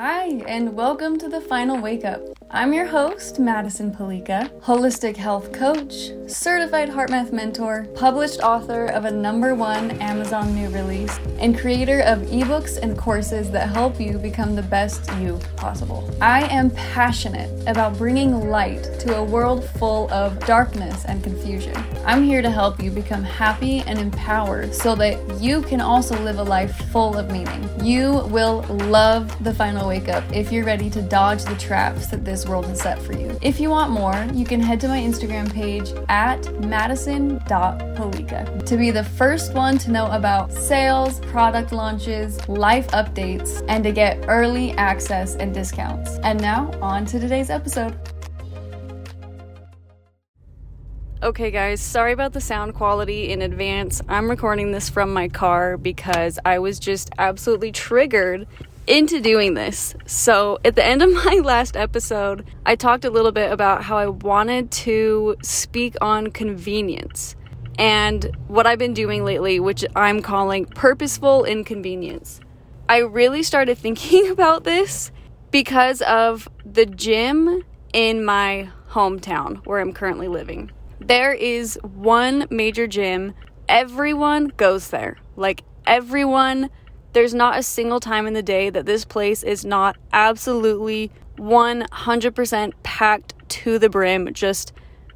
Hi, and welcome to the Final Wake Up. I'm your host, Madison Palica, holistic health coach, certified HeartMath mentor, published author of a number one Amazon new release, and creator of ebooks and courses that help you become the best you possible. I am passionate about bringing light to a world full of darkness and confusion. I'm here to help you become happy and empowered so that you can also live a life full of meaning. You will love the Final Wake Up if you're ready to dodge the traps that this world has set for you. If you want more, you can head to my Instagram page at madison.palica to be the first one to know about sales, product launches, life updates, and to get early access and discounts. And now, on to today's episode. Okay, guys, sorry about the sound quality in advance. I'm recording this from my car because I was just absolutely triggered into doing this. So, at the end of my last episode, I talked a little bit about how I wanted to speak on convenience and what I've been doing lately, which I'm calling purposeful inconvenience. I really started thinking about this because of the gym in my hometown where I'm currently living. There is one major gym, everyone goes there. Like, everyone there's not a single time in the day that this place is not absolutely 100% packed to the brim, just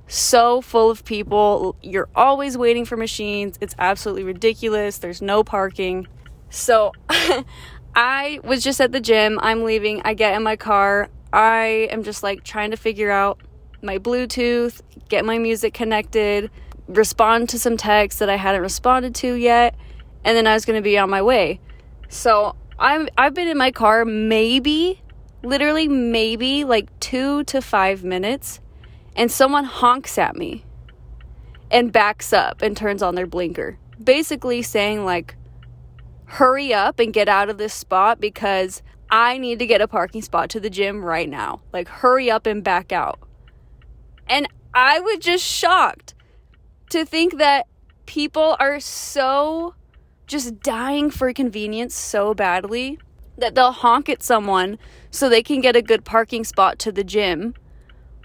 so full of people. You're always waiting for machines. It's absolutely ridiculous. There's no parking. So I was just at the gym. I'm leaving. I get in my car. I am just like trying to figure out my Bluetooth, get my music connected, respond to some texts that I hadn't responded to yet, and then I was going to be on my way. So I'm I've been in my car maybe literally maybe like 2 to 5 minutes and someone honks at me and backs up and turns on their blinker. Basically saying like hurry up and get out of this spot because I need to get a parking spot to the gym right now. Like hurry up and back out. And I was just shocked to think that people are so just dying for convenience so badly that they'll honk at someone so they can get a good parking spot to the gym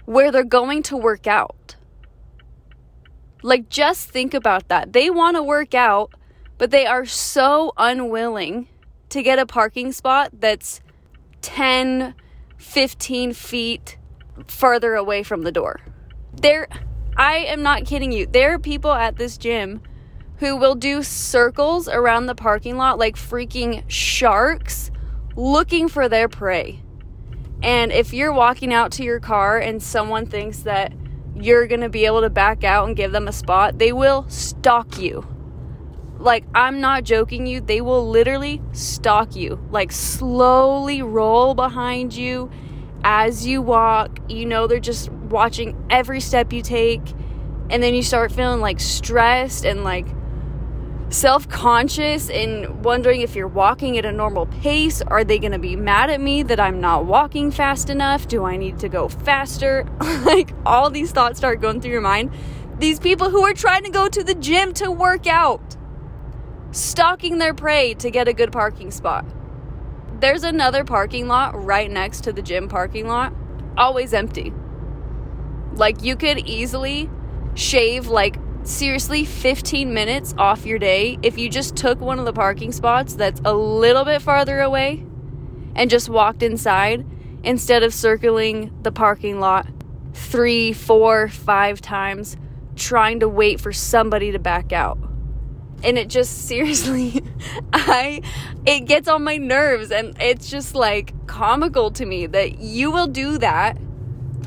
where they're going to work out. Like, just think about that. They want to work out, but they are so unwilling to get a parking spot that's 10, 15 feet further away from the door. There, I am not kidding you. There are people at this gym who will do circles around the parking lot like freaking sharks looking for their prey. And if you're walking out to your car and someone thinks that you're going to be able to back out and give them a spot, they will stalk you. Like, I'm not joking you, they will literally stalk you. Like, slowly roll behind you as you walk. You know, they're just watching every step you take. And then you start feeling like stressed and like self conscious and wondering if you're walking at a normal pace. Are they going to be mad at me that I'm not walking fast enough? Do I need to go faster? like, all these thoughts start going through your mind. These people who are trying to go to the gym to work out, stalking their prey to get a good parking spot. There's another parking lot right next to the gym parking lot, always empty. Like, you could easily shave like seriously 15 minutes off your day if you just took one of the parking spots that's a little bit farther away and just walked inside instead of circling the parking lot three, four, five times trying to wait for somebody to back out. And it just seriously, I, it gets on my nerves and it's just like comical to me that you will do that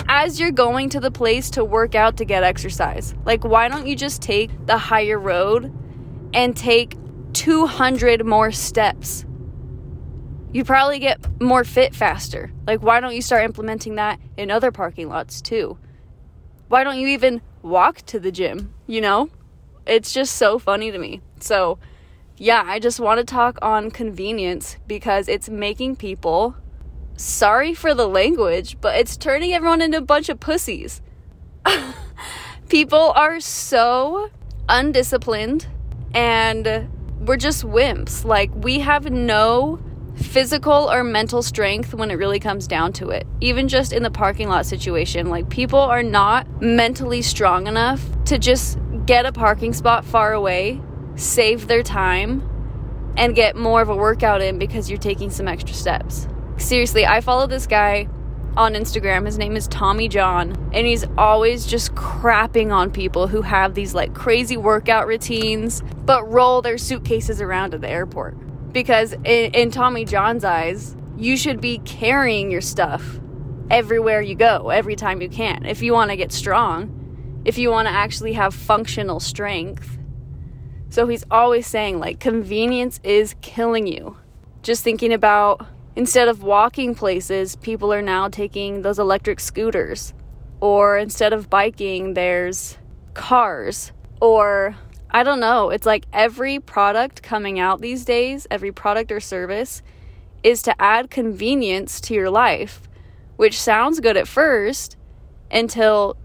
as you're going to the place to work out to get exercise. Like, why don't you just take the higher road and take 200 more steps? You probably get more fit faster. Like, why don't you start implementing that in other parking lots too? Why don't you even walk to the gym? You know? It's just so funny to me. So, yeah, I just want to talk on convenience because it's making people sorry for the language, but it's turning everyone into a bunch of pussies. People are so undisciplined and we're just wimps. Like, we have no physical or mental strength when it really comes down to it. Even just in the parking lot situation, like people are not mentally strong enough to just get a parking spot far away, save their time, and get more of a workout in because you're taking some extra steps. Seriously, I follow this guy on Instagram. His name is Tommy John, and he's always just crapping on people who have these like crazy workout routines but roll their suitcases around at the airport. Because in, in Tommy John's eyes, you should be carrying your stuff everywhere you go, every time you can. If you want to get strong, if you want to actually have functional strength. So he's always saying, like, convenience is killing you. Just thinking about Instead of walking places, people are now taking those electric scooters. Or instead of biking, there's cars. Or I don't know, it's like every product coming out these days, every product or service is to add convenience to your life, which sounds good at first until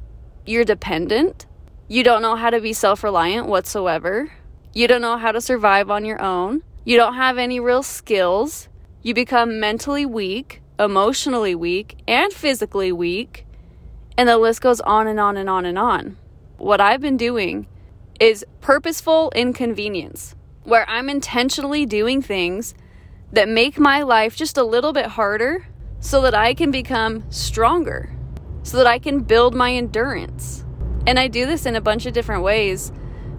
you're dependent. You don't know how to be self reliant whatsoever. You don't know how to survive on your own. You don't have any real skills you become mentally weak, emotionally weak, and physically weak, and the list goes on and on and on and on. What I've been doing is purposeful inconvenience, where I'm intentionally doing things that make my life just a little bit harder so that I can become stronger, so that I can build my endurance. And I do this in a bunch of different ways.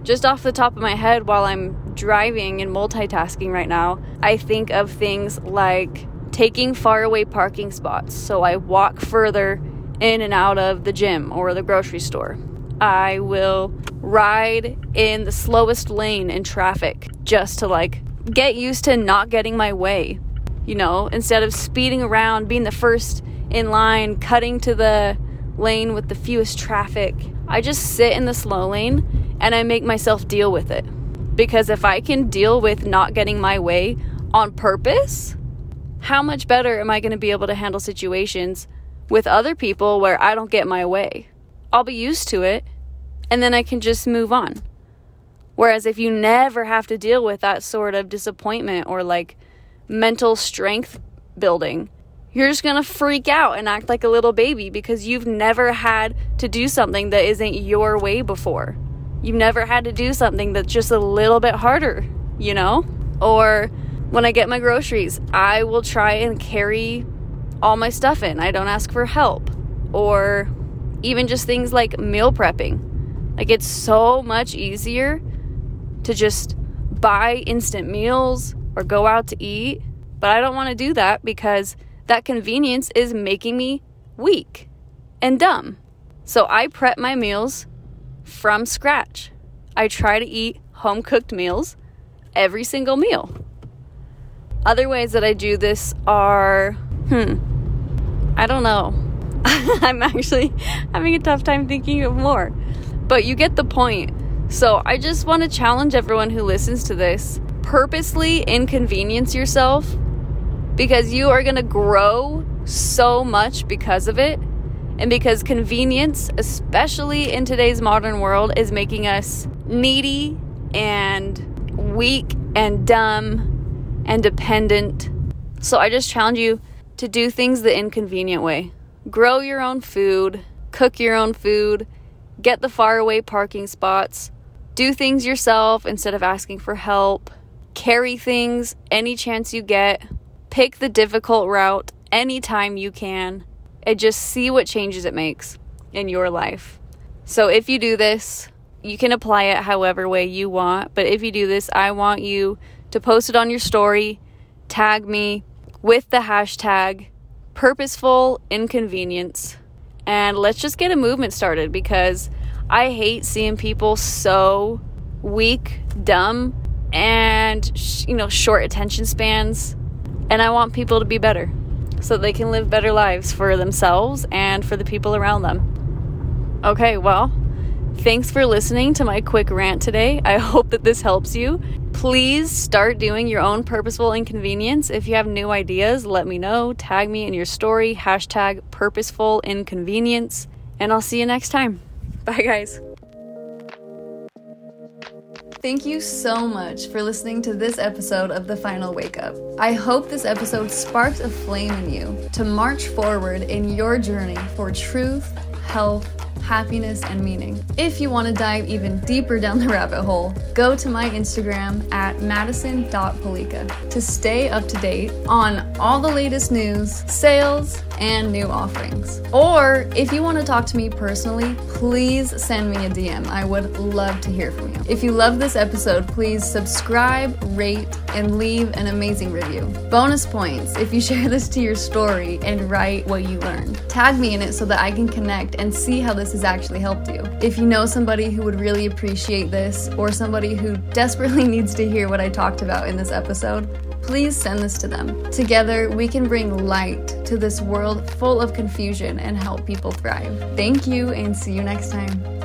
Just off the top of my head, while I'm driving and multitasking right now, I think of things like taking faraway parking spots. So I walk further in and out of the gym or the grocery store. I will ride in the slowest lane in traffic just to like get used to not getting my way. You know, instead of speeding around, being the first in line, cutting to the lane with the fewest traffic, I just sit in the slow lane and I make myself deal with it. Because if I can deal with not getting my way on purpose, how much better am I going to be able to handle situations with other people where I don't get my way? I'll be used to it and then I can just move on. Whereas if you never have to deal with that sort of disappointment or like mental strength building, you're just gonna freak out and act like a little baby because you've never had to do something that isn't your way before. You've never had to do something that's just a little bit harder, you know? Or when I get my groceries, I will try and carry all my stuff in. I don't ask for help. Or even just things like meal prepping. Like it's so much easier to just buy instant meals or go out to eat. But I don't want to do that because that convenience is making me weak and dumb. So I prep my meals from scratch. I try to eat home cooked meals every single meal. Other ways that I do this are, hmm, I don't know. I'm actually having a tough time thinking of more. But you get the point. So I just want to challenge everyone who listens to this purposely inconvenience yourself because you are going to grow so much because of it and because convenience, especially in today's modern world, is making us needy and weak and dumb and dependent. So I just challenge you to do things the inconvenient way. Grow your own food, cook your own food, get the faraway parking spots, do things yourself instead of asking for help, carry things any chance you get, pick the difficult route anytime you can and just see what changes it makes in your life. So if you do this, you can apply it however way you want, but if you do this, I want you to post it on your story, tag me with the hashtag purposeful inconvenience, and let's just get a movement started because I hate seeing people so weak, dumb, and you know, short attention spans, and I want people to be better so they can live better lives for themselves and for the people around them. Okay, well, thanks for listening to my quick rant today. I hope that this helps you. Please start doing your own purposeful inconvenience. If you have new ideas, let me know. Tag me in your story, hashtag purposeful inconvenience, and I'll see you next time. Bye, guys. Thank you so much for listening to this episode of The Final Wake Up. I hope this episode sparked a flame in you to march forward in your journey for truth, health, happiness, and meaning. If you want to dive even deeper down the rabbit hole, go to my Instagram at madison.palica to stay up to date on all the latest news, sales, and new offerings. Or if you want to talk to me personally, please send me a DM. I would love to hear from you. If you love this episode, please subscribe, rate, and leave an amazing review. Bonus points if you share this to your story and write what you learned. Tag me in it so that I can connect and see how this has actually helped you. If you know somebody who would really appreciate this or somebody who desperately needs to hear what I talked about in this episode, please send this to them. Together, we can bring light to this world full of confusion and help people thrive. Thank you, and see you next time.